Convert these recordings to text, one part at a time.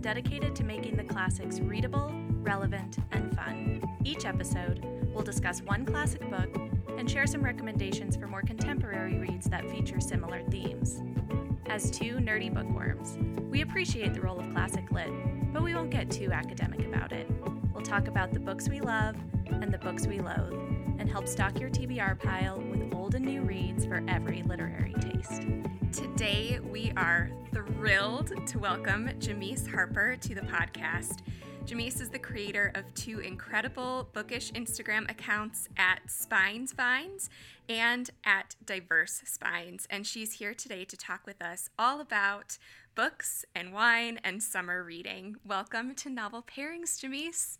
dedicated to making the classics readable, relevant, and fun. Each episode, we'll discuss one classic book and share some recommendations for more contemporary reads that feature similar themes. As two nerdy bookworms, we appreciate the role of classic lit, but we won't get too academic about it. We'll talk about the books we love and the books we loathe, and help stock your TBR pile with old and new reads for every literary taste. Today, we are thrilled to welcome Jamise Harper to the podcast. Jamise is the creator of two incredible bookish Instagram accounts at Spines Vines and at Diverse Spines. And she's here today to talk with us all about books and wine and summer reading. Welcome to Novel Pairings, Jamise.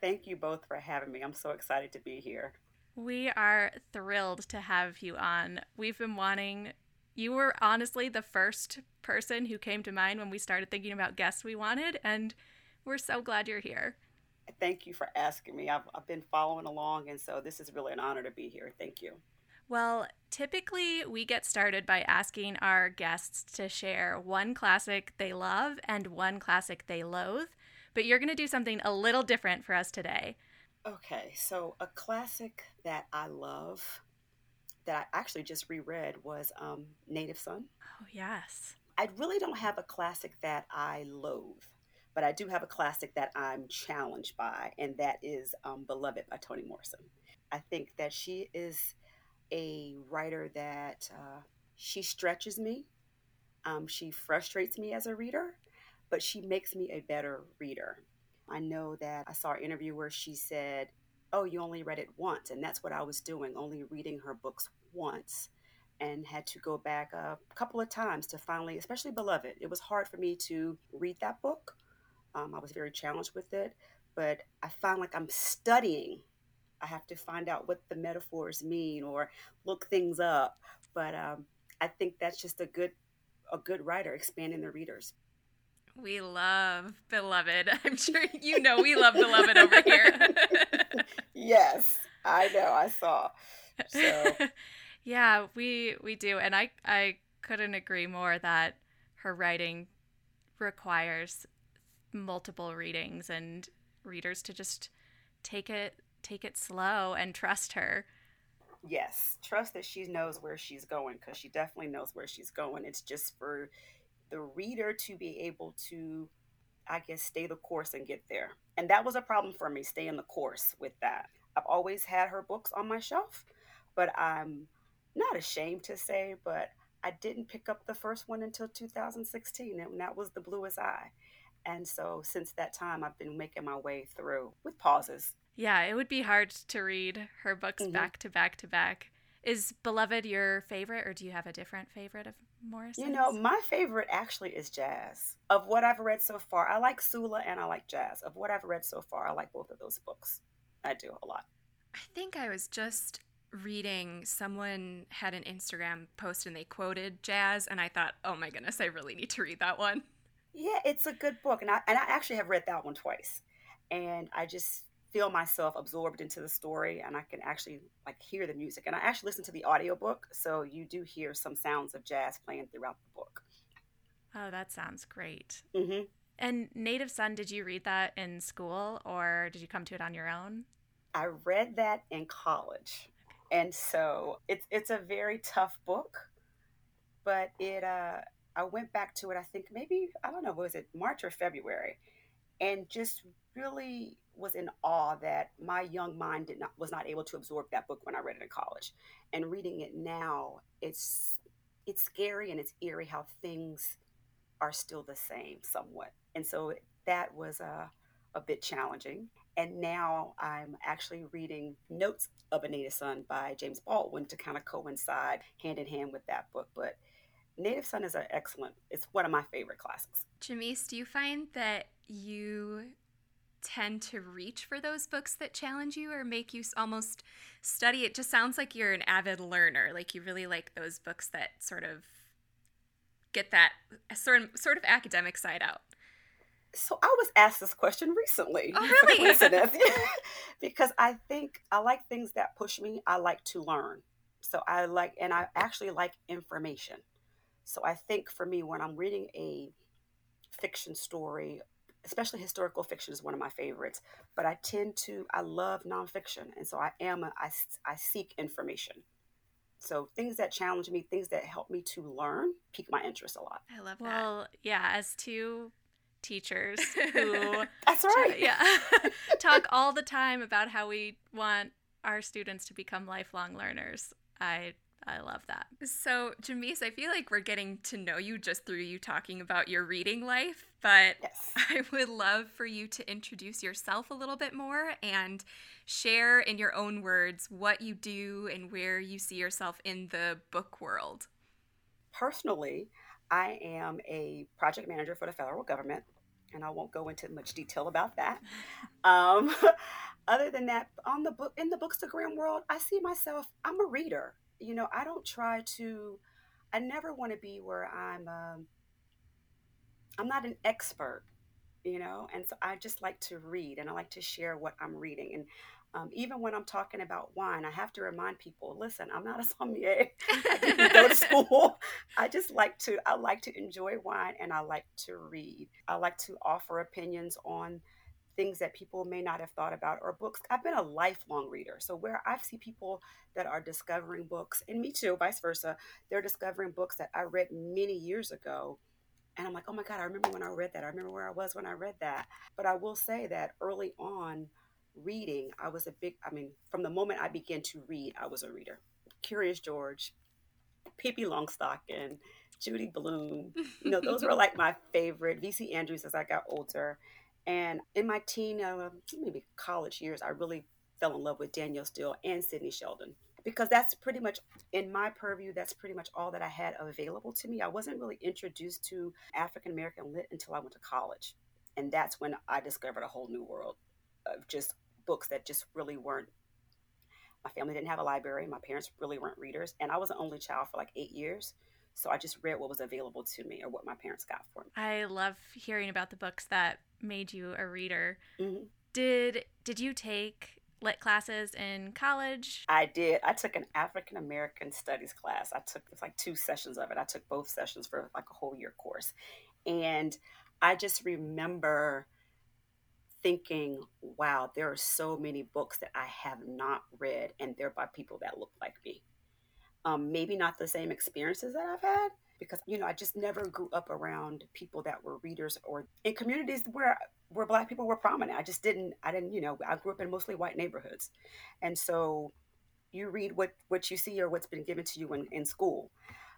Thank you both for having me. I'm so excited to be here. We are thrilled to have you on. We've been wanting you were honestly the first person who came to mind when we started thinking about guests we wanted, and we're so glad you're here. Thank you for asking me. I've, I've been following along, and so this is really an honor to be here. Thank you. Well, typically we get started by asking our guests to share one classic they love and one classic they loathe, but you're going to do something a little different for us today. Okay, so a classic that I love that I actually just reread was um, Native Son. Oh, yes. I really don't have a classic that I loathe, but I do have a classic that I'm challenged by, and that is um, Beloved by Toni Morrison. I think that she is a writer that uh, she stretches me, um, she frustrates me as a reader, but she makes me a better reader. I know that I saw an interview where she said oh, you only read it once. And that's what I was doing, only reading her books once. And had to go back a couple of times to finally, especially Beloved. It was hard for me to read that book. Um, I was very challenged with it, but I find like I'm studying. I have to find out what the metaphors mean or look things up. But um, I think that's just a good a good writer expanding the readers. We love Beloved. I'm sure you know we love Beloved over here. yes, I know. I saw. So. yeah, we we do, and I I couldn't agree more that her writing requires multiple readings and readers to just take it take it slow and trust her. Yes, trust that she knows where she's going because she definitely knows where she's going. It's just for the reader to be able to I guess, stay the course and get there. And that was a problem for me, staying the course with that. I've always had her books on my shelf, but I'm not ashamed to say, but I didn't pick up the first one until 2016, and that was The Bluest Eye. And so since that time, I've been making my way through with pauses. Yeah, it would be hard to read her books mm-hmm. back to back to back. Is Beloved your favorite, or do you have a different favorite of Morrison? You know, my favorite actually is jazz. Of what I've read so far, I like Sula and I like jazz. Of what I've read so far, I like both of those books. I do a lot. I think I was just reading someone had an Instagram post and they quoted jazz, and I thought, oh my goodness, I really need to read that one. Yeah, it's a good book, and I and I actually have read that one twice, and I just feel myself absorbed into the story and I can actually like hear the music. And I actually listen to the audiobook, so you do hear some sounds of jazz playing throughout the book. Oh, that sounds great. Mm-hmm. And Native Son, did you read that in school or did you come to it on your own? I read that in college. And so it's it's a very tough book, but it uh I went back to it I think maybe I don't know was it March or February and just really was in awe that my young mind did not was not able to absorb that book when I read it in college. And reading it now, it's it's scary and it's eerie how things are still the same somewhat. And so that was a, a bit challenging. And now I'm actually reading Notes of a Native Son by James Baldwin to kind of coincide hand in hand with that book. But Native Son is an excellent, it's one of my favorite classics. Jamise, do you find that you tend to reach for those books that challenge you or make you almost study it just sounds like you're an avid learner like you really like those books that sort of get that sort of, sort of academic side out so I was asked this question recently. Oh, really? because I think I like things that push me. I like to learn. So I like, and I actually like information. So I think for me, when I'm reading a fiction story, especially historical fiction is one of my favorites. But I tend to I love nonfiction, and so I am a, I, I seek information. So things that challenge me, things that help me to learn, pique my interest a lot. I love that. Well, yeah, as two teachers who That's right. yeah talk all the time about how we want our students to become lifelong learners. I I love that. So, Jamise, I feel like we're getting to know you just through you talking about your reading life, but Yes. I would love for you to introduce yourself a little bit more and share in your own words what you do and where you see yourself in the book world. Personally, I am a project manager for the federal government, and I won't go into much detail about that. Um, other than that, on the book in the bookstagram world, I see myself. I'm a reader. You know, I don't try to. I never want to be where I'm. Um, I'm not an expert, you know, and so I just like to read and I like to share what I'm reading. And um, even when I'm talking about wine, I have to remind people: listen, I'm not a sommelier. I didn't go to school. I just like to. I like to enjoy wine and I like to read. I like to offer opinions on things that people may not have thought about or books. I've been a lifelong reader. So where I see people that are discovering books, and me too, vice versa, they're discovering books that I read many years ago. And I'm like, oh my God, I remember when I read that. I remember where I was when I read that. But I will say that early on, reading, I was a big, I mean, from the moment I began to read, I was a reader. Curious George, Pippi Longstocking, Judy Blume, you know, those were like my favorite. V.C. Andrews as I got older. And in my teen, uh, maybe college years, I really fell in love with Danielle Steel and Sidney Sheldon because that's pretty much in my purview. That's pretty much all that I had available to me. I wasn't really introduced to African American lit until I went to college, and that's when I discovered a whole new world of just books that just really weren't. My family didn't have a library. My parents really weren't readers, and I was an only child for like eight years. So I just read what was available to me or what my parents got for me. I love hearing about the books that made you a reader. Mhm. Did did you take lit classes in college? I did. I took an African American Studies class. I took it's like two sessions of it. I took both sessions for like a whole year course, and I just remember thinking, "Wow, there are so many books that I have not read, and they're by people that look like me." Um, maybe not the same experiences that I've had because you know I just never grew up around people that were readers or in communities where where black people were prominent. I just didn't. I didn't. You know, I grew up in mostly white neighborhoods, and so you read what what you see or what's been given to you in, in school.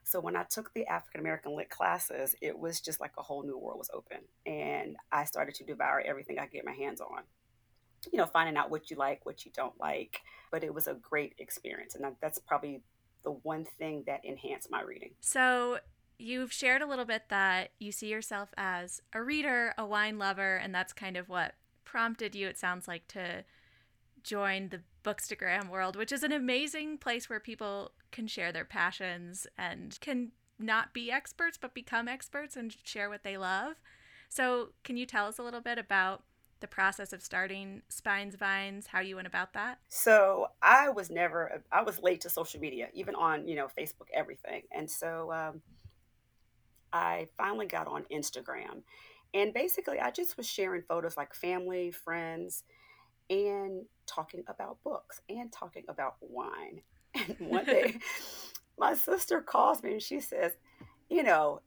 So when I took the African American lit classes, it was just like a whole new world was open, and I started to devour everything I get my hands on. You know, finding out what you like, what you don't like, but it was a great experience, and that- that's probably the one thing that enhanced my reading. So you've shared a little bit that you see yourself as a reader, a wine lover, and that's kind of what prompted you, it sounds like, to join the Bookstagram world, which is an amazing place where people can share their passions and can not be experts, but become experts and share what they love. So, can you tell us a little bit about the process of starting Spines Vines, how you went about that? So I was never, I was late to social media, even on, you know, Facebook, everything. And so um, I finally got on Instagram. And basically, I just was sharing photos like family, friends, and talking about books and talking about wine. And one day, my sister calls me and she says, you know,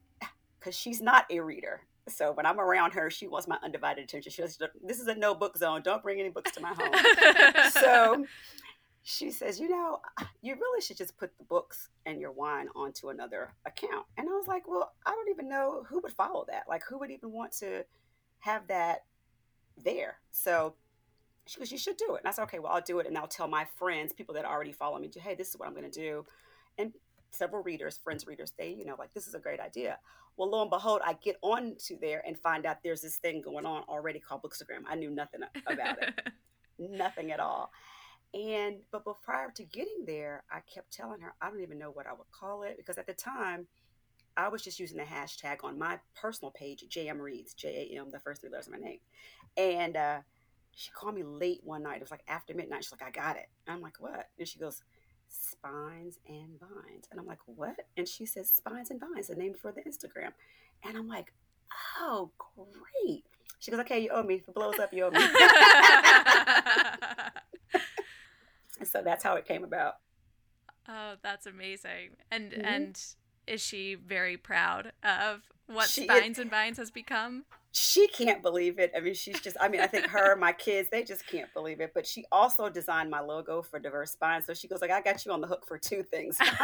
because she's not a reader. So when I'm around her, she wants my undivided attention. She says, This is a no book zone. Don't bring any books to my home. so she says, You know, you really should just put the books and your wine onto another account. And I was like, Well, I don't even know who would follow that. Like, who would even want to have that there? So she goes, You should do it. And I said, Okay, well, I'll do it. And I'll tell my friends, people that already follow me, Hey, this is what I'm going to do. And several readers, friends, readers, they, you know, like, this is a great idea. Well, lo and behold, I get on to there and find out there's this thing going on already called Bookstagram. I knew nothing about it, nothing at all. And, but, but prior to getting there, I kept telling her, I don't even know what I would call it because at the time, I was just using the hashtag on my personal page, JM Reads, J A M, the first three letters of my name. And uh, she called me late one night. It was like after midnight. She's like, I got it. I'm like, what? And she goes, Spines and Vines. And I'm like, what? And she says, Spines and Vines, the name for the Instagram. And I'm like, oh, great. She goes, okay, you owe me. If it blows up, you owe me. and so that's how it came about. Oh, that's amazing. And mm-hmm. and is she very proud of what she Spines and Vines has become? She can't believe it. I mean, she's just, I mean, I think her, my kids, they just can't believe it. But she also designed my logo for Diverse Spines. So she goes like, I got you on the hook for two things.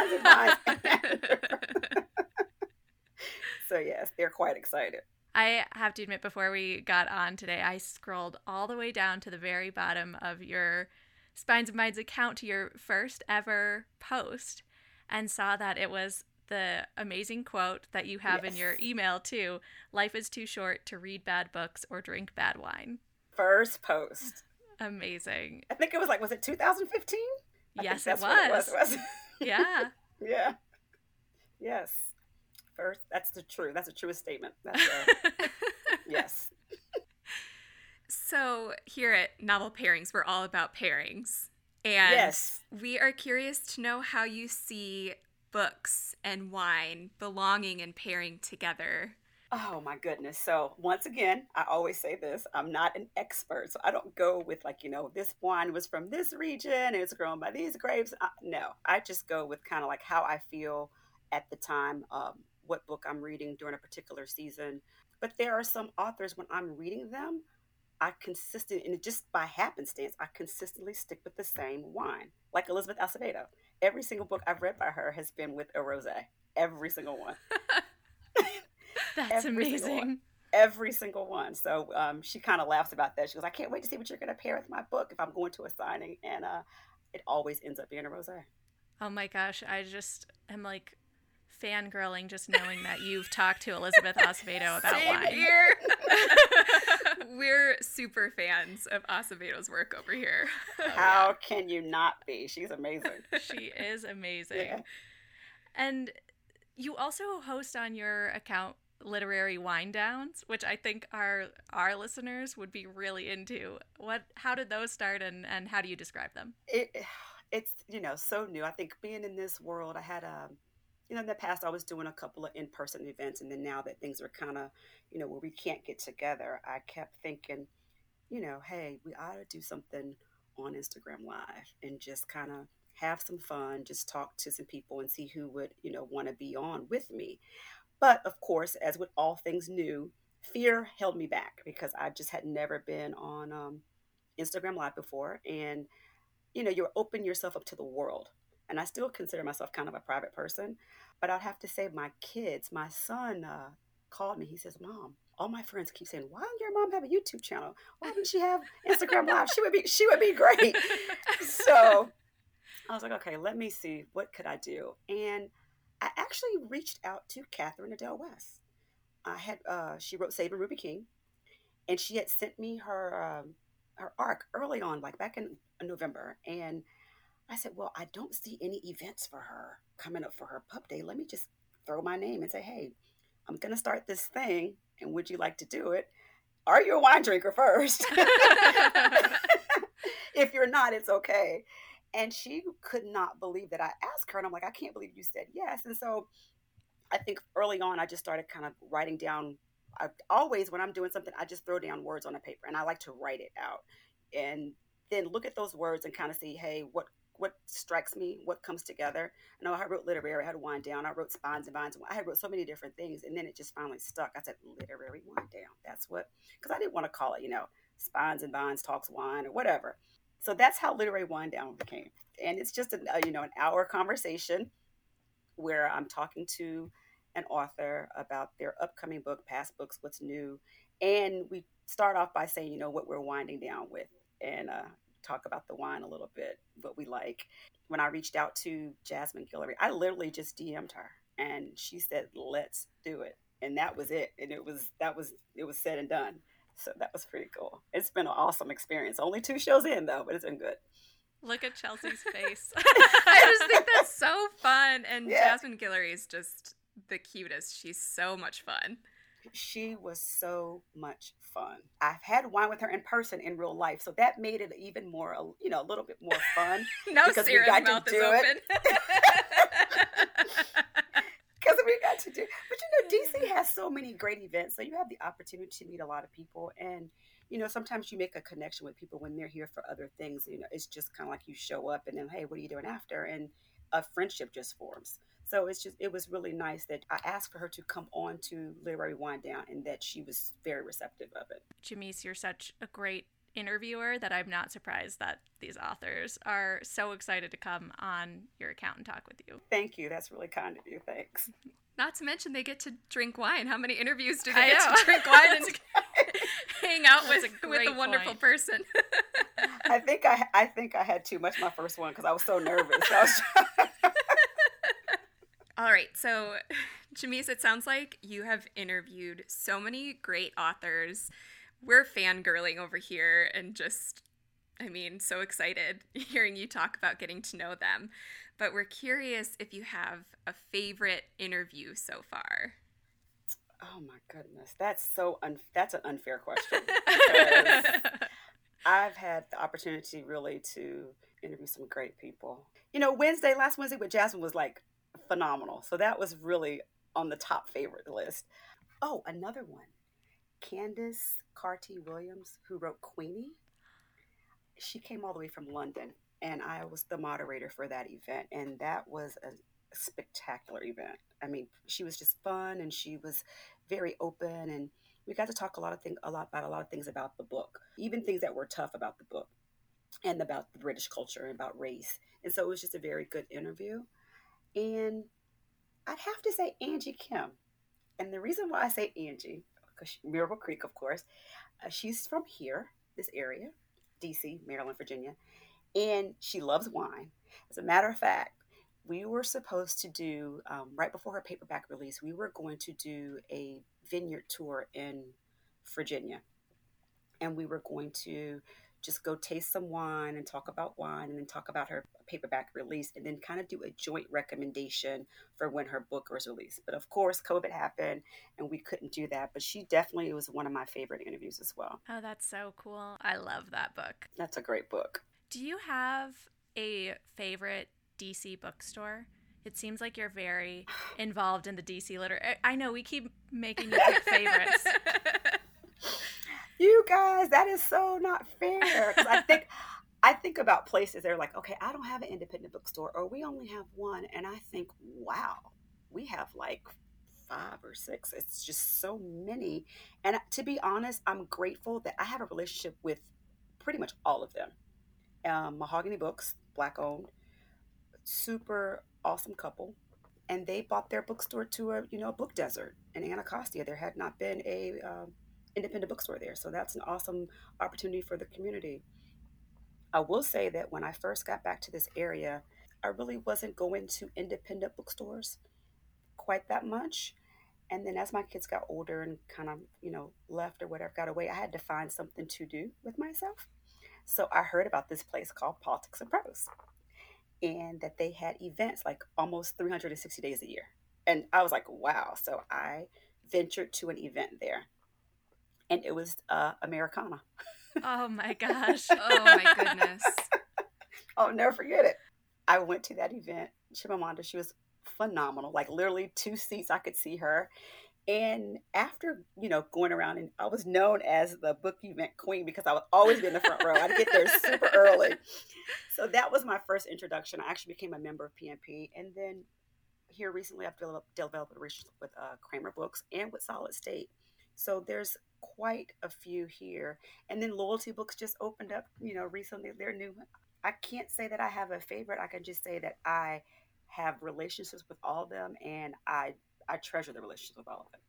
so yes, they're quite excited. I have to admit, before we got on today, I scrolled all the way down to the very bottom of your Spines and Vines account to your first ever post and saw that it was the amazing quote that you have yes. in your email too life is too short to read bad books or drink bad wine first post amazing i think it was like was it 2015 yes it was. it was. It was. yeah yeah yes first that's the true that's the truest statement that's yes so here at novel pairings we're all about pairings and yes. we are curious to know how you see books and wine belonging and pairing together? Oh my goodness. So, once again, I always say this I'm not an expert. So, I don't go with, like, you know, this wine was from this region and it's grown by these grapes. Uh, no, I just go with kind of like how I feel at the time, um, what book I'm reading during a particular season. But there are some authors, when I'm reading them, I consistent and just by happenstance, I consistently stick with the same wine, like Elizabeth Acevedo every single book I've read by her has been with a rosé. Every single one. That's every amazing. Single one. Every single one. So um, she kind of laughs about that. She goes, "I can't wait to see what you're going to pair with my book if I'm going to a signing," and uh, it always ends up being a rosé. Oh my gosh! I just am like fangirling just knowing that you've talked to Elizabeth Acevedo about Same wine. Here. We're super fans of Acevedo's work over here. Oh, How yeah. can you not be? She's amazing. she is amazing. Yeah. And you also host on your account literary wind downs, which I think our our listeners would be really into. What how did those start and and how do you describe them? It it's you know so new. I think being in this world, I had a um, you know, in the past, I was doing a couple of in person events. And then now that things are kind of, you know, where we can't get together, I kept thinking, you know, hey, we ought to do something on Instagram Live and just kind of have some fun, just talk to some people and see who would, you know, want to be on with me. But of course, as with all things new, fear held me back because I just had never been on um, Instagram Live before. And, you know, you open yourself up to the world and I still consider myself kind of a private person. But I'd have to say, my kids, my son uh, called me. He says, "Mom, all my friends keep saying, why don't your mom have a YouTube channel? Why didn't she have Instagram Live? She would be, she would be great." so I was like, "Okay, let me see what could I do." And I actually reached out to Catherine Adel West. I had uh, she wrote Saving Ruby King, and she had sent me her um, her arc early on, like back in November, and I said, Well, I don't see any events for her coming up for her pub day. Let me just throw my name and say, Hey, I'm going to start this thing. And would you like to do it? Are you a wine drinker first? if you're not, it's okay. And she could not believe that I asked her. And I'm like, I can't believe you said yes. And so I think early on, I just started kind of writing down. I always, when I'm doing something, I just throw down words on a paper and I like to write it out. And then look at those words and kind of see, hey, what what strikes me, what comes together. I know I wrote literary, I had wind down, I wrote spines and vines, I had wrote so many different things, and then it just finally stuck. I said literary wind down. That's what, because I didn't want to call it, you know, spines and vines talks wine or whatever. So that's how literary wind down became, and it's just a you know an hour conversation where I'm talking to an author about their upcoming book, past books, what's new, and we start off by saying you know what we're winding down with, and uh, talk about the wine a little bit, what we like. When I reached out to Jasmine Guillory, I literally just DM'd her and she said, let's do it. And that was it. And it was, that was, it was said and done. So that was pretty cool. It's been an awesome experience. Only two shows in though, but it's been good. Look at Chelsea's face. I just think that's so fun. And yeah. Jasmine Guillory is just the cutest. She's so much fun. She was so much fun. I've had wine with her in person in real life, so that made it even more, uh, you know, a little bit more fun. no, because Sarah's we got mouth to do is it. Because we got got to do. But you know, DC has so many great events, so you have the opportunity to meet a lot of people, and you know, sometimes you make a connection with people when they're here for other things. You know, it's just kind of like you show up, and then hey, what are you doing after? And a friendship just forms. So it's just it was really nice that I asked for her to come on to Literary Wind Down, and that she was very receptive of it. Jamise, you're such a great interviewer that I'm not surprised that these authors are so excited to come on your account and talk with you. Thank you. That's really kind of you. Thanks. Not to mention they get to drink wine. How many interviews do they get to drink wine and hang out with a with a wonderful point. person? I think I I think I had too much my first one because I was so nervous. Was All right, so Jamise, it sounds like you have interviewed so many great authors we're fangirling over here and just, I mean, so excited hearing you talk about getting to know them. But we're curious if you have a favorite interview so far. Oh my goodness, that's so un- that's an unfair question. I've had the opportunity really to interview some great people. You know, Wednesday, last Wednesday with Jasmine was like phenomenal. So that was really on the top favorite list. Oh, another one. Candice Carty Williams, who wrote Queenie. She came all the way from London, and I was the moderator for that event, and that was a spectacular event. I mean, she was just fun, and she was very open, and we got to talk a lot of things, a lot about a lot of things about the book, even things that were tough about the book, and about the British culture and about race. And so it was just a very good interview. And I'd have to say Angie Kim. And the reason why I say Angie because Miracle Creek, of course. Uh, she's from here, this area, DC, Maryland, Virginia, and she loves wine. As a matter of fact, we were supposed to do um, right before her paperback release. We were going to do a vineyard tour in Virginia, and we were going to just go taste some wine and talk about wine and then talk about her paperback release and then kind of do a joint recommendation for when her book was released. But of course, COVID happened and we couldn't do that. But she definitely was one of my favorite interviews as well. Oh, that's so cool. I love that book. That's a great book. Do you have a favorite DC bookstore? It seems like you're very involved in the DC literature. I know we keep making you pick favorites. you guys, that is so not fair. Because I think I think about places they're like, okay, I don't have an independent bookstore, or we only have one, and I think, wow, we have like five or six. It's just so many. And to be honest, I'm grateful that I have a relationship with pretty much all of them. Um, Mahogany Books, black owned, super awesome couple, and they bought their bookstore to a you know book desert in Anacostia. There had not been a um, independent bookstore there. So that's an awesome opportunity for the community. I will say that when I first got back to this area, I really wasn't going to independent bookstores quite that much. And then as my kids got older and kind of, you know, left or whatever, got away, I had to find something to do with myself. So I heard about this place called Politics and Prose and that they had events like almost 360 days a year. And I was like, wow. So I ventured to an event there and it was uh, Americanah. Oh my gosh. oh my goodness. I'll never forget it. I went to that event. Chimamanda, she was phenomenal. Like literally two seats, I could see her. And after, you know, going around and I was known as the book event queen because I would always be in the front row. I'd get there super early. So that was my first introduction. I actually became a member of PNP. And then here recently I've developed, developed a relationship with uh, Kramerbooks and with Solid State. So there's quite a few here. And then Loyalty Books just opened up, you know, recently. They're new. I can't say that I have a favorite. I can just say that I have relationships with all of them and I I treasure the relationships with all of them.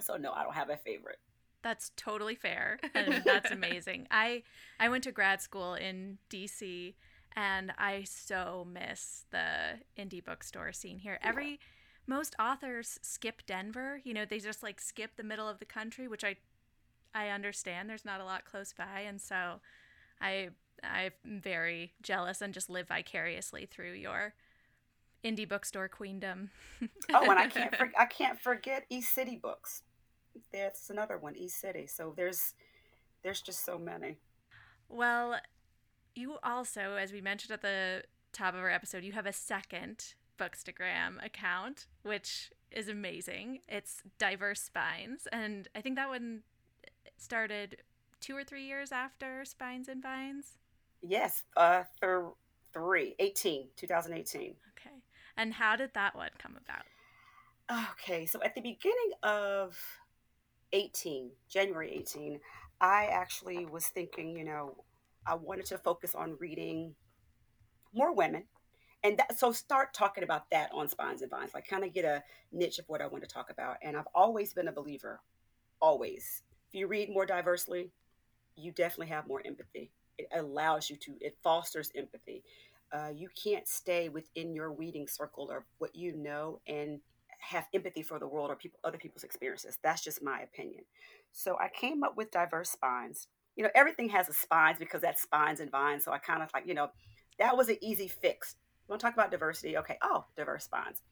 So no, I don't have a favorite. That's totally fair. And that's amazing. I I went to grad school in DC and I so miss the indie bookstore scene here. Every yeah most authors skip Denver. You know, they just like skip the middle of the country, which I I understand. There's not a lot close by, and so I I'm very jealous and just live vicariously through your indie bookstore queendom. oh, and I can't for, I can't forget East City Books. That's another one, East City. So there's there's just so many. Well, you also, as we mentioned at the top of our episode, you have a second Bookstagram account, which is amazing. It's Diverse Spines. And I think that one started two or three years after Spines and Vines. Yes, uh, th- three, 18, 2018. Okay. And how did that one come about? Okay, so at the beginning of 18, January 18, I actually was thinking, you know, I wanted to focus on reading more women. And that, so start talking about that on Spines and Vines, like kind of get a niche of what I want to talk about. And I've always been a believer, always. If you read more diversely, you definitely have more empathy. It allows you to, it fosters empathy. Uh, you can't stay within your weeding circle or what you know and have empathy for the world or people other people's experiences. That's just my opinion. So I came up with diverse spines. You know, everything has a spines because that's spines and vines. So I kind of like, you know, that was an easy fix. Want to talk about diversity? Okay. Oh, diverse bonds.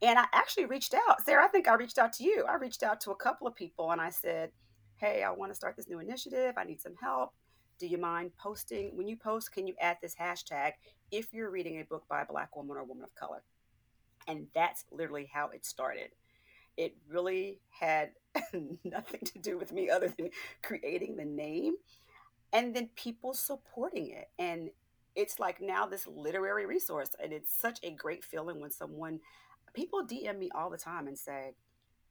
And I actually reached out. Sarah, I think I reached out to you. I reached out to a couple of people and I said, Hey, I want to start this new initiative. I need some help. Do you mind posting? When you post, can you add this hashtag if you're reading a book by a Black woman or woman of color? And that's literally how it started. It really had nothing to do with me other than creating the name and then people supporting it. And it's like now this literary resource. And it's such a great feeling when someone, people DM me all the time and say,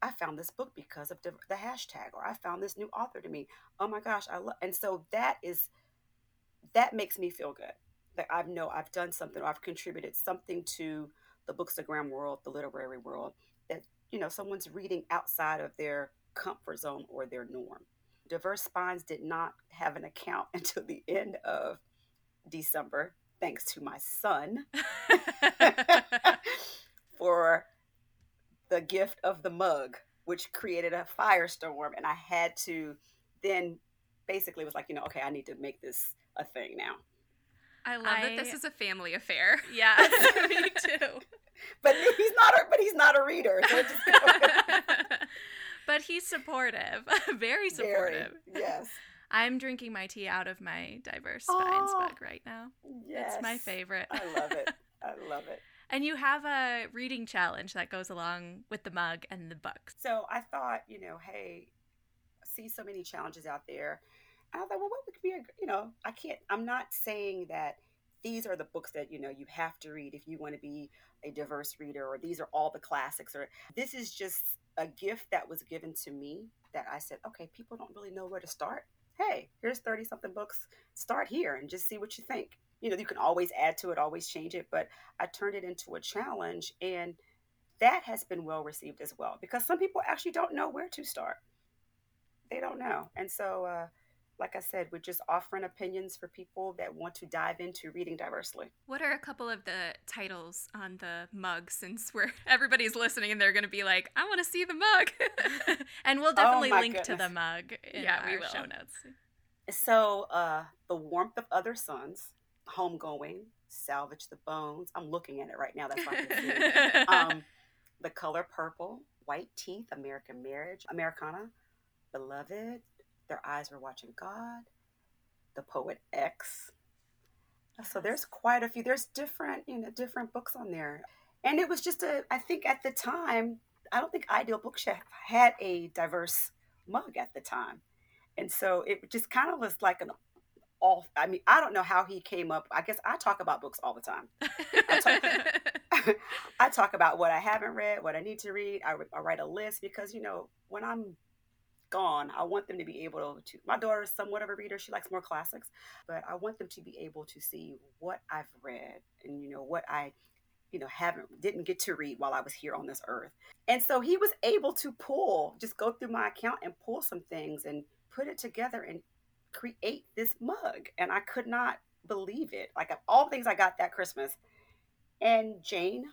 I found this book because of the, hashtag, or I found this new author to me. Oh my gosh, I love, and so that is, that makes me feel good. That I know I've done something, or I've contributed something to the bookstagram world, the literary world, that you know someone's reading outside of their comfort zone or their norm. Diverse Spines did not have an account until the end of December, thanks to my son for the gift of the mug, which created a firestorm. And I had to then basically was like, you know, okay, I need to make this a thing now. I love I, that this is a family affair. Yeah, me too. but he's not. A, but he's not a reader. So but he's supportive, very supportive. Very, yes. I'm drinking my tea out of my diverse spines oh, book right now. Yes, it's my favorite. I love it. I love it. And you have a reading challenge that goes along with the mug and the book. So I thought, you know, hey, I see so many challenges out there I thought, well, what would be a, you know, I can't, I'm not saying that these are the books that, you know, you have to read if you want to be a diverse reader, or these are all the classics, or this is just a gift that was given to me that I said, okay, people don't really know where to start. Hey, here's 30 something books. Start here and just see what you think. You know, you can always add to it, always change it, but I turned it into a challenge and that has been well received as well because some people actually don't know where to start. They don't know. And so, uh, like I said, we're just offering opinions for people that want to dive into reading diversely. What are a couple of the titles on the mug since we're everybody's listening and they're going to be like, I want to see the mug. and we'll definitely oh link goodness. to the mug in yeah, our show notes. So, uh, The Warmth of Other Suns, Homegoing, Salvage the Bones. I'm looking at it right now. That's why I can see um, The Color Purple, White Teeth, American Marriage, Americanah, Beloved, their eyes were watching God, the poet X. So there's quite a few. There's different, you know, different books on there. And it was just a, I think at the time, I don't think Ideal Bookshelf had a diverse mug at the time. And so it just kind of was like an all, I mean, I don't know how he came up. I guess I talk about books all the time. I talk, I talk about what I haven't read, what I need to read. I, I write a list because, you know, when I'm gone, I want them to be able to. My daughter is somewhat of a reader; she likes more classics, but I want them to be able to see what I've read and you know what I, you know, haven't didn't get to read while I was here on this earth. And so he was able to pull, just go through my account and pull some things and put it together and create this mug. And I could not believe it. Like all things I got that Christmas. And Jane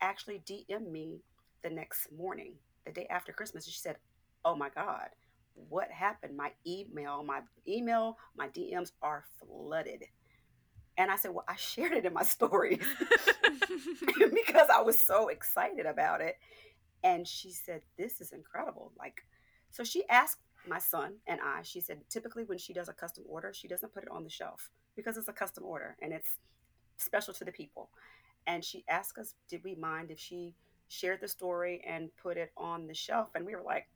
actually DM'd me the next morning, the day after Christmas. and She said, Oh my God, what happened? My email, my email, my DMs are flooded. And I said, Well, I shared it in my story because I was so excited about it. And she said, This is incredible. Like, so she asked my son and I, she said, typically when she does a custom order, she doesn't put it on the shelf because it's a custom order and it's special to the people. and she asked us, did we mind if she shared the story and put it on the shelf? And we were like,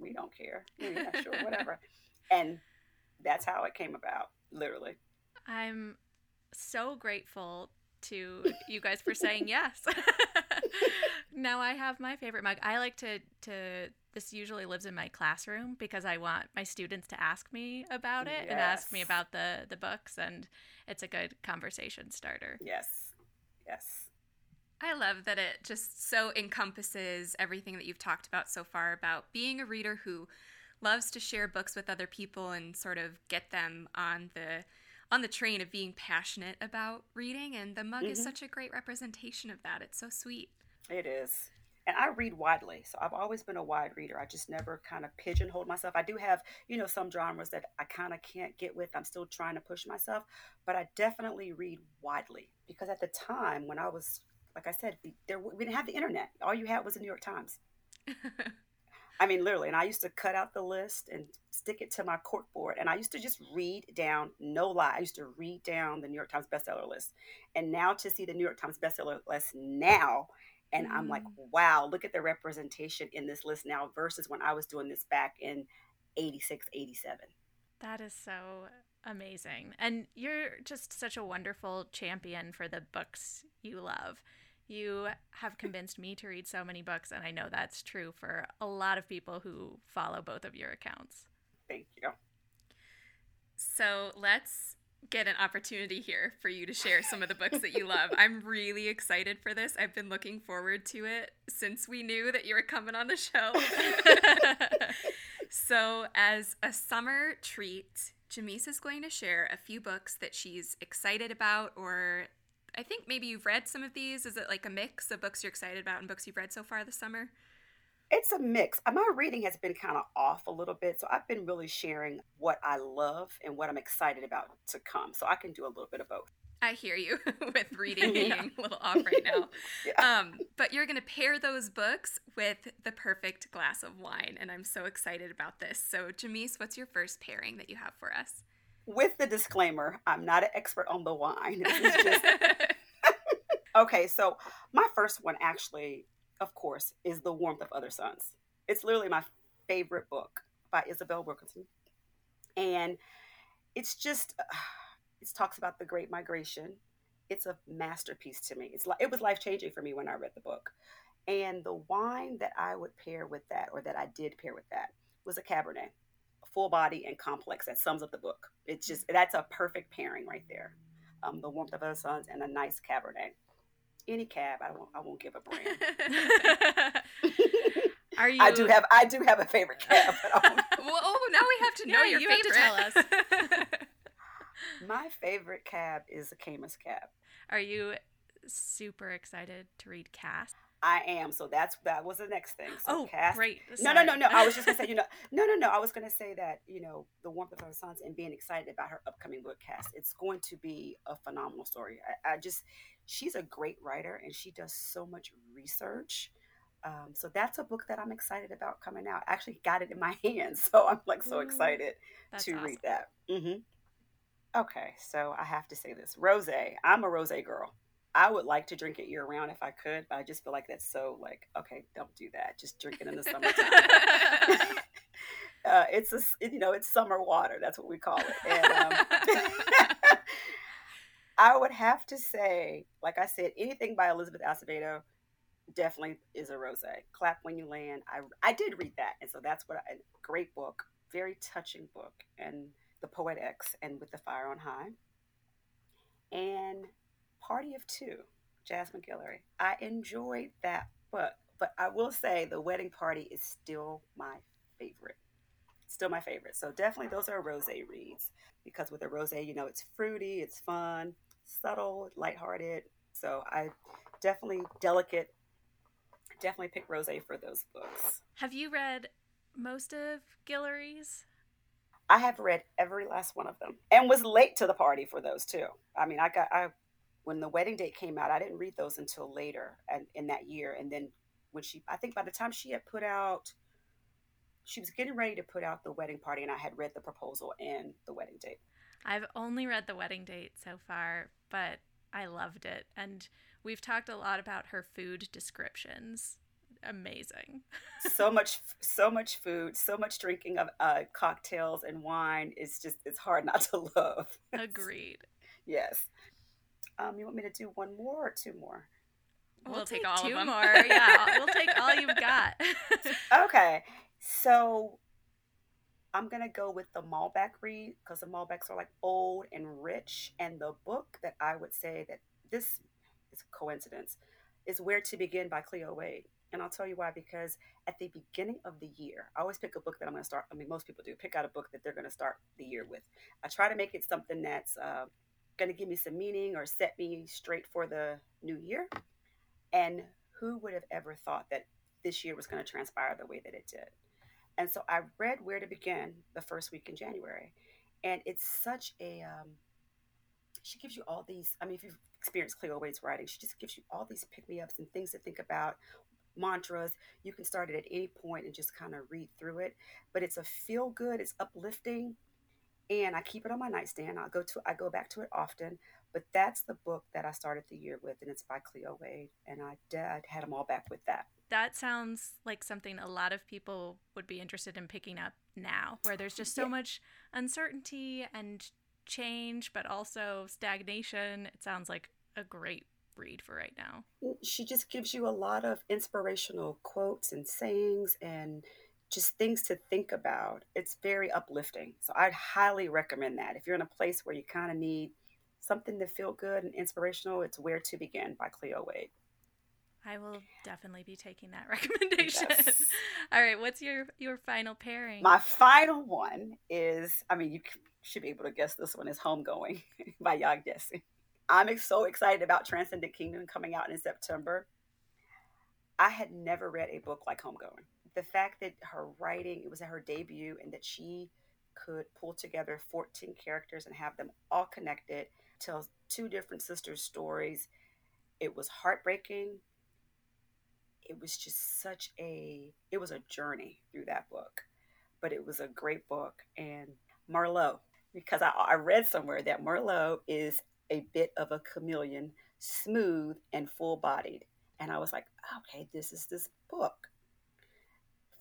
we don't care. We're not sure, whatever. And that's how it came about, literally. I'm so grateful to you guys for saying yes. now I have my favorite mug. I like to to this usually lives in my classroom because I want my students to ask me about it yes. and ask me about the the books and it's a good conversation starter. Yes. Yes. I love that it just so encompasses everything that you've talked about so far about being a reader who loves to share books with other people and sort of get them on the on the train of being passionate about reading and the mug mm-hmm. is such a great representation of that. It's so sweet. It is. And I read widely. So I've always been a wide reader. I just never kind of pigeonholed myself. I do have, you know, some genres that I kind of can't get with. I'm still trying to push myself, but I definitely read widely because at the time when I was like I said, we, there, we didn't have the internet. All you had was the New York Times. I mean, literally. And I used to cut out the list and stick it to my cork board. And I used to just read down, no lie, I used to read down the New York Times bestseller list. And now to see the New York Times bestseller list now, and mm. I'm like, mm. wow, look at the representation in this list now versus when I was doing this back in 86, 87. That is so amazing. And you're just such a wonderful champion for the books you love. You have convinced me to read so many books, and I know that's true for a lot of people who follow both of your accounts. Thank you. So let's get an opportunity here for you to share some of the books that you love. I'm really excited for this. I've been looking forward to it since we knew that you were coming on the show. so, as a summer treat, Jamise is going to share a few books that she's excited about or I think maybe you've read some of these. Is it like a mix of books you're excited about and books you've read so far this summer? It's a mix. Uh, my reading has been kind of off a little bit. So I've been really sharing what I love and what I'm excited about to come. So I can do a little bit of both. I hear you with reading being yeah. a little off right now. yeah. um, but you're going to pair those books with the perfect glass of wine. And I'm so excited about this. So, Jamise, what's your first pairing that you have for us? With the disclaimer, I'm not an expert on the wine. Just... okay, so my first one actually, of course, is The Warmth of Other Suns. It's literally my favorite book by Isabel Wilkerson. And it's just, uh, it talks about the Great Migration. It's a masterpiece to me. It's like it was life changing for me when I read the book. And the wine that I would pair with that, or that I did pair with that, was a Cabernet full body and complex that sums up the book. It's just that's a perfect pairing right there. Um, the warmth of other suns and a nice Cabernet. Any cab, I won't. I won't give a brand. Are you? I do have. I do have a favorite cab. well, oh, now we have to know yeah, your you favorite. Have to tell us. My favorite cab is a Caymus cab. Are you super excited to read Caste? I am. So that's that was the next thing. So oh, Caste. great. No, no, no, no. I was just gonna say, you know, no, no, no. I was gonna say that you know, the warmth of other suns and being excited about her upcoming book Caste. It's going to be a phenomenal story. I, I just, she's a great writer and she does so much research. Um, so that's a book that I'm excited about coming out. I actually got it in my hands, so I'm like so excited to awesome. read that. Mm-hmm. Okay, so I have to say this: rose. I'm a rose girl. I would like to drink it year round if I could, but I just feel like that's so like okay, don't do that. Just drink it in the summertime. uh, it's a you know it's summer water. That's what we call it. And, um, I would have to say, like I said, anything by Elizabeth Acevedo definitely is a rose. Clap when you land. I I did read that, and so that's what I, great book, very touching book, and the Poet X and with the fire on high. And Party of Two, Jasmine Guillory. I enjoyed that book, but I will say the wedding party is still my favorite. Still my favorite. So definitely those are rose reads because with a rose, you know, it's fruity, it's fun, subtle, lighthearted. So I definitely delicate. Definitely pick rose for those books. Have you read most of Guillory's? I have read every last one of them and was late to the party for those too. I mean, I got I when the wedding date came out, I didn't read those until later and in that year. And then when she, I think by the time she had put out, she was getting ready to put out the wedding party, and I had read the proposal and the wedding date. I've only read the wedding date so far, but I loved it. And we've talked a lot about her food descriptions. Amazing. so much, so much food, so much drinking of uh, cocktails and wine. It's just, it's hard not to love. Agreed. yes. Um, you want me to do one more or two more? We'll, we'll take, take, all two of them. more. Yeah, we'll take all you've got. okay, so I'm gonna go with the Malbec read because the Malbecs are like old and rich, and the book that I would say that this is a coincidence is Where to Begin by Cleo Wade. And I'll tell you why, because at the beginning of the year, I always pick a book that I'm going to start. I mean, most people do pick out a book that they're going to start the year with. I try to make it something that's uh, going to give me some meaning or set me straight for the new year. And who would have ever thought that this year was going to transpire the way that it did? And so I read Where to Begin the first week in January. And it's such a, um, she gives you all these, I mean, if you've experienced Cleo Wade's writing, she just gives you all these pick me ups and things to think about, mantras. You can start it at any point and just kind of read through it. But it's a feel good, it's uplifting. And I keep it on my nightstand. I go to I go back to it often. But that's the book that I started the year with, and it's by Cleo Wade. And I, I had them all back with that. That sounds like something a lot of people would be interested in picking up now, where there's just so yeah. much uncertainty and change, but also stagnation. It sounds like a great read for right now. She just gives you a lot of inspirational quotes and sayings and just things to think about. It's very uplifting. So I'd highly recommend that. If you're in a place where you kind of need something to feel good and inspirational, it's Where to Begin by Cleo Wade. I will definitely be taking that recommendation. Yes. All right, what's your your final pairing? My final one is, I mean, you should be able to guess this one is Homegoing by Yaa Gyasi. I'm so excited about Transcendent Kingdom coming out in September. I had never read a book like Homegoing. The fact that her writing, it was at her debut, and that she could pull together 14 characters and have them all connected, tell two different sisters' stories. It was heartbreaking. It was just such a it was a journey through that book. But it was a great book. And Merlot, because I, I read somewhere that Merlot is a bit of a chameleon, smooth and full bodied. And I was like, okay, this is this book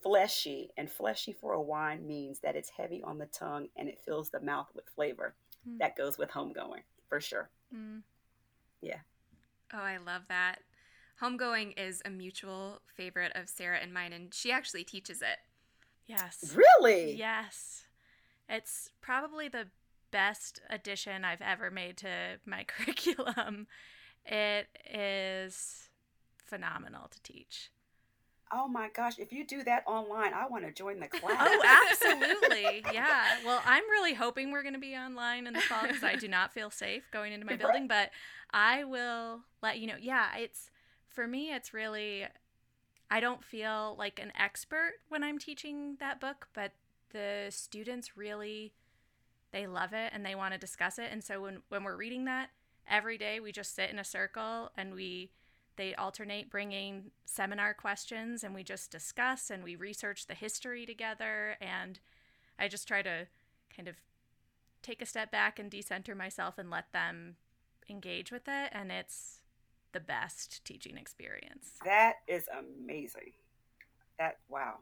fleshy, and fleshy for a wine means that it's heavy on the tongue and it fills the mouth with flavor. Mm. That goes with homegoing for sure. Mm. Yeah. Oh, I love that. Homegoing is a mutual favorite of Sarah and mine, and she actually teaches it. Yes. Really? Yes. It's probably the best addition I've ever made to my curriculum. It is phenomenal to teach oh my gosh, if you do that online, I want to join the oh, class. oh, absolutely. Yeah. Well, I'm really hoping we're going to be online in the fall because I do not feel safe going into my building, but I will let you know. Yeah, it's for me, it's really, I don't feel like an expert when I'm teaching that book, but the students really, they love it and they want to discuss it. And so when, when we're reading that, every day we just sit in a circle and we, they alternate bringing seminar questions and we just discuss and we research the history together. And I just try to kind of take a step back and decenter myself and let them engage with it. And it's the best teaching experience. That is amazing. That, wow.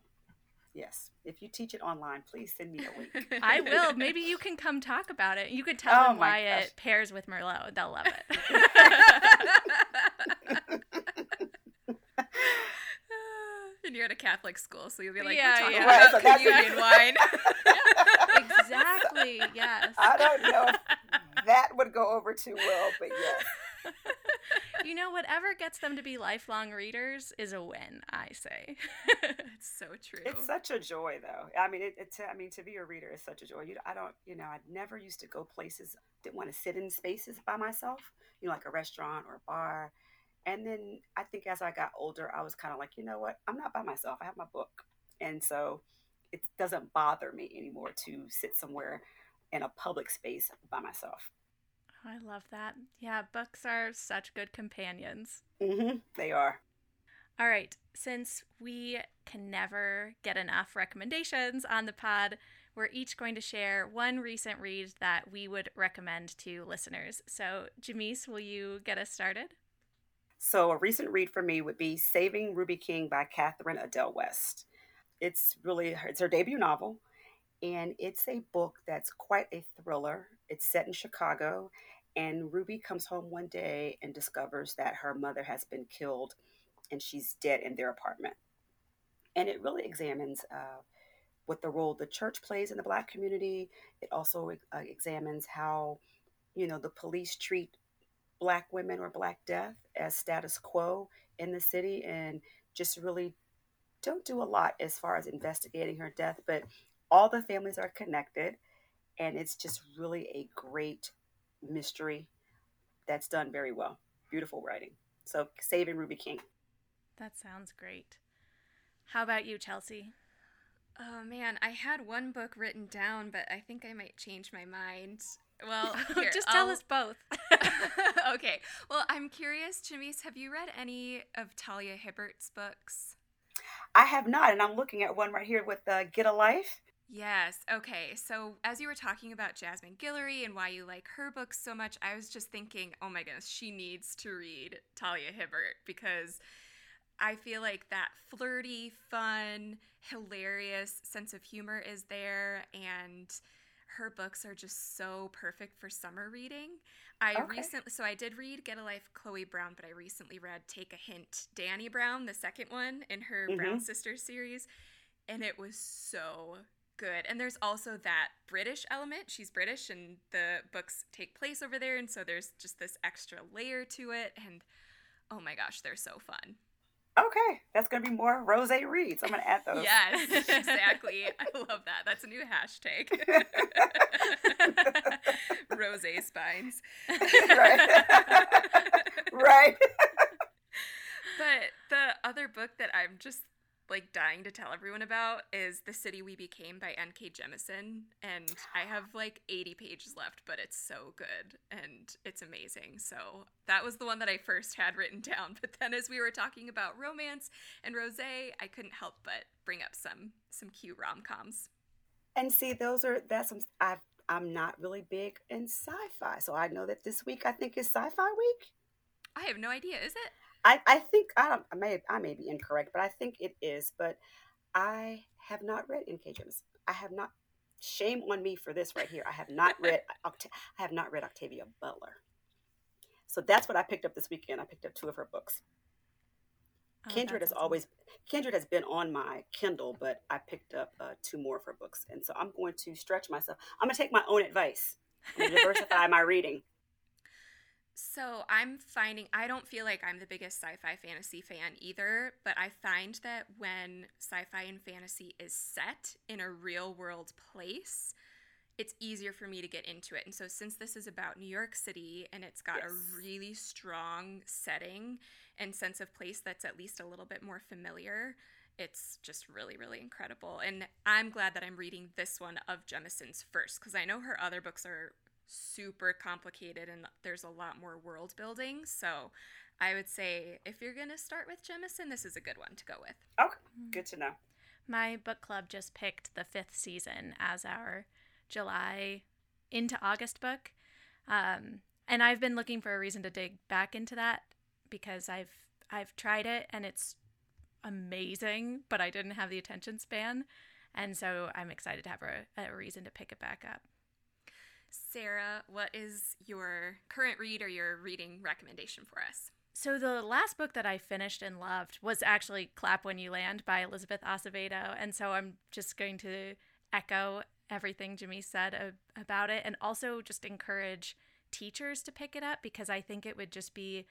Yes. If you teach it online, please send me a link. I will. Maybe you can come talk about it. You could tell oh them why gosh. it pairs with Merlot. They'll love it. and you're at a Catholic school, so you'll be like, yeah, yeah. Right, about so communion wine. exactly. Yes. I don't know if that would go over too well, but yes. you know, whatever gets them to be lifelong readers is a win. I say. it's so true. It's such a joy, though. I mean, it, it, I mean, to be a reader is such a joy. You, I don't, you know, I never used to go places didn't want to sit in spaces by myself. You know, like a restaurant or a bar. And then I think as I got older, I was kind of like, you know what? I'm not by myself. I have my book. And so it doesn't bother me anymore to sit somewhere in a public space by myself. I love that. Yeah, books are such good companions. Mm-hmm, they are. All right. Since we can never get enough recommendations on the pod, we're each going to share one recent read that we would recommend to listeners. So, Jamise, will you get us started? So, a recent read for me would be Saving Ruby King by Catherine Adel West. It's really it's her debut novel, and it's a book that's quite a thriller. It's set in Chicago, and Ruby comes home one day and discovers that her mother has been killed and she's dead in their apartment. And it really examines uh, what the role the church plays in the Black community. It also uh, examines how, you know, the police treat Black women or Black death as status quo in the city and just really don't do a lot as far as investigating her death. But all the families are connected, and it's just really a great mystery that's done very well. Beautiful writing. So, Saving Ruby King. That sounds great. How about you, Chelsea? Oh man, I had one book written down, but I think I might change my mind. Well, here, just tell I'll... us both. okay. Well, I'm curious, Jamise, have you read any of Talia Hibbert's books? I have not, and I'm looking at one right here with uh, Get a Life. Yes. Okay. So, as you were talking about Jasmine Guillory and why you like her books so much, I was just thinking, oh my goodness, she needs to read Talia Hibbert because I feel like that flirty, fun, hilarious sense of humor is there. And her books are just so perfect for summer reading. I okay. recently, so I did read Get a Life, Chloe Brown, but I recently read Take a Hint, Dani Brown, the second one in her mm-hmm. Brown Sisters series. And it was so good. And there's also that British element. She's British and the books take place over there. And so there's just this extra layer to it. And oh my gosh, they're so fun. Okay, that's going to be more rose reads. I'm going to add those. Yes, exactly. I love that. That's a new hashtag. rose spines. right. right. but the other book that I'm just like dying to tell everyone about is The City We Became by N.K. Jemisin. And I have like 80 pages left, but it's so good and it's amazing. So that was the one that I first had written down. But then as we were talking about romance and rose, I couldn't help but bring up some some cute rom coms. And see, those are that's I I'm not really big in sci-fi, so I know that this week I think is sci-fi week. I have no idea. Is it? I, I think I don't I may I may be incorrect, but I think it is. But I have not read N.K. Jemisin. I have not. Shame on me for this right here. I have not read. I have not read Octavia Butler. So that's what I picked up this weekend. I picked up two of her books. Oh, Kindred has always Kindred has been on my Kindle, but I picked up uh, two more of her books, and so I'm going to stretch myself. I'm going to take my own advice. Diversify my reading. So I'm finding I don't feel like I'm the biggest sci-fi fantasy fan either, but I find that when sci-fi and fantasy is set in a real world place, it's easier for me to get into it. And so since this is about New York City and it's got yes. a really strong setting and sense of place that's at least a little bit more familiar, it's just really really incredible. And I'm glad that I'm reading this one of Jemisin's first because I know her other books are super complicated and there's a lot more world building. So I would say if you're going to start with Jemisin, this is a good one to go with. Okay, good to know. My book club just picked the fifth season as our July into August book. Um, and I've been looking for a reason to dig back into that because I've I've tried it and it's amazing, but I didn't have the attention span. And so I'm excited to have a, a reason to pick it back up. Sarah, what is your current read or your reading recommendation for us? So the last book that I finished and loved was actually Clap When You Land by Elizabeth Acevedo. And so I'm just going to echo everything Jimmy said about it and also just encourage teachers to pick it up because I think it would just be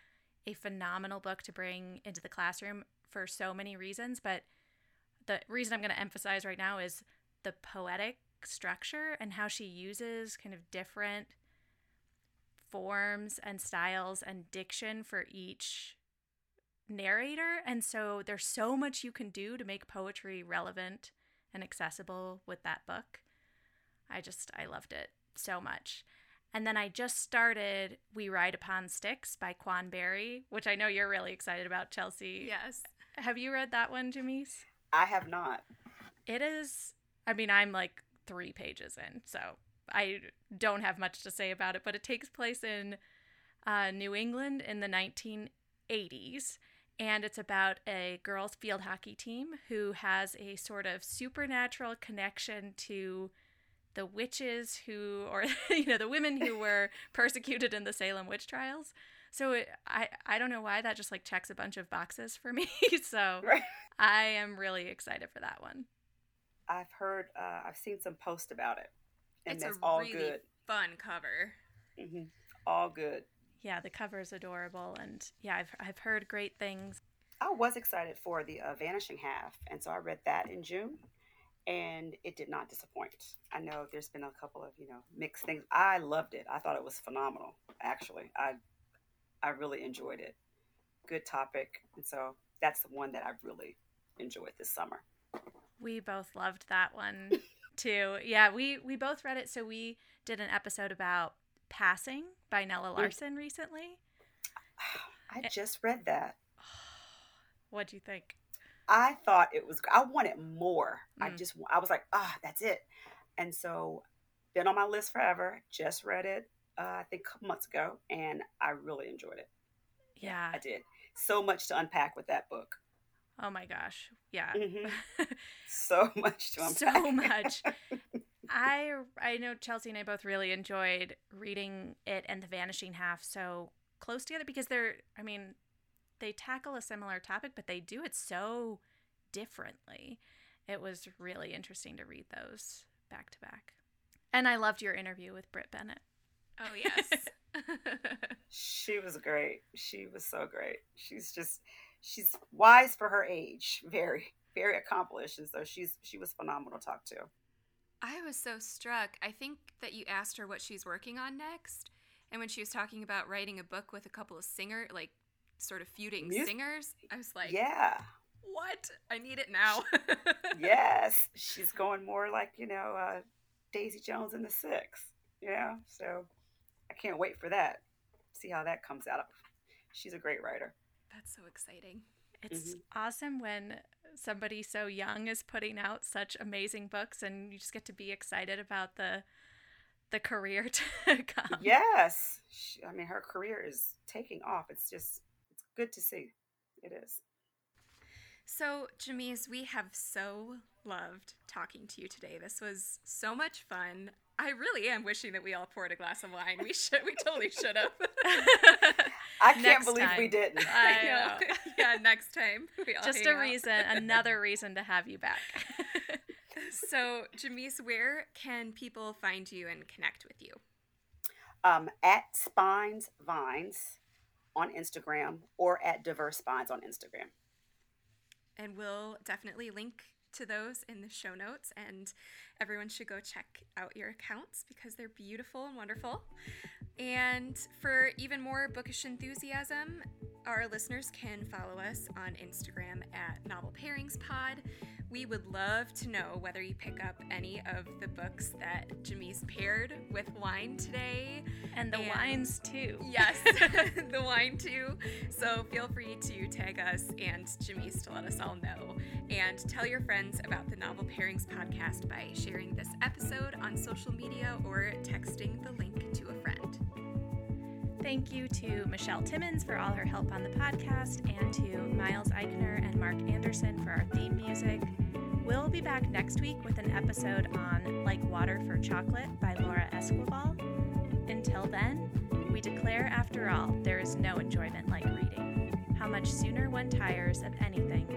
a phenomenal book to bring into the classroom for so many reasons. But the reason I'm going to emphasize right now is the poetic structure and how she uses kind of different forms and styles and diction for each narrator. And so there's so much you can do to make poetry relevant and accessible with that book. I just, I loved it so much. And then I just started We Ride Upon Sticks by Quan Barry, which I know you're really excited about, Chelsea. Yes. Have you read that one, Jamise? I have not. It is, I mean, I'm like three pages in. So I don't have much to say about it, but it takes place in uh, New England in the 1980s. And it's about a girls' field hockey team who has a sort of supernatural connection to the witches who, or, you know, the women who were persecuted in the Salem witch trials. So it, I, I don't know why that just like checks a bunch of boxes for me. so Right. I am really excited for that one. I've heard, uh, I've seen some posts about it, and it's that's a all really good. fun cover. hmm All good. Yeah, the cover is adorable, and yeah, I've I've heard great things. I was excited for the uh, Vanishing Half, and so I read that in June, and it did not disappoint. I know there's been a couple of you know mixed things. I loved it. I thought it was phenomenal. Actually, I I really enjoyed it. Good topic, and so that's the one that I really enjoyed this summer. We both loved that one too. Yeah, we we both read it. So we did an episode about Passing by Nella Larsen recently. I just read that. What'd you think? I thought it was. I wanted more. I Mm. just. I was like, ah, that's it. And so, been on my list forever. Just read it. Uh, I think a couple months ago, and I really enjoyed it. Yeah. I did. So much to unpack with that book. Oh my gosh. Yeah. Mhm. So much to unpack. so much. I I know Chelsea and I both really enjoyed reading it and The Vanishing Half so close together because they're I mean they tackle a similar topic but they do it so differently. It was really interesting to read those back to back. And I loved your interview with Brit Bennett. Oh yes. She was great. She was so great. She's just. She's wise for her age. Very, very accomplished, and so she's she was phenomenal to talk to. I was so struck. I think that you asked her what she's working on next, and when she was talking about writing a book with a couple of singer, like sort of feuding singers, I was like, Yeah. "What? I need it now." yes, she's going more like you know uh, Daisy Jones and the Six. You know, so I can't wait for that. See how that comes out. She's a great writer. That's so exciting. It's Mhm. awesome when somebody so young is putting out such amazing books and you just get to be excited about the the career to come. Yes, she, I mean her career is taking off. It's just it's good to see. It is. So, Jamise, we have so loved talking to you today. This was so much fun. I really am wishing that we all poured a glass of wine. We should. We totally should have. I can't Next believe we didn't. I yeah. know. yeah. Next time, we all Just a out. reason, another reason to have you back. So, Jamise, where can people find you and connect with you? um, at Spines Vines on Instagram or at Diverse Spines on Instagram. And we'll definitely link to those in the show notes. And everyone should go check out your accounts because they're beautiful and wonderful. And for even more bookish enthusiasm, our listeners can follow us on Instagram at Novel Pairings Pod. We would love to know whether you pick up any of the books that Jamise paired with wine today. and the And- wines too. Yes, the wine too. So feel free to tag us and Jamise to let us all know. And tell your friends about the Novel Pairings podcast by sharing this episode on social media or texting the link to a friend. Thank you to Michelle Timmons for all her help on the podcast and to Miles Eichner and Mark Anderson for our theme music. We'll be back next week with an episode on Like Water for Chocolate by Laura Esquivel. Until then, we declare after all, there is no enjoyment like reading. How much sooner one tires of anything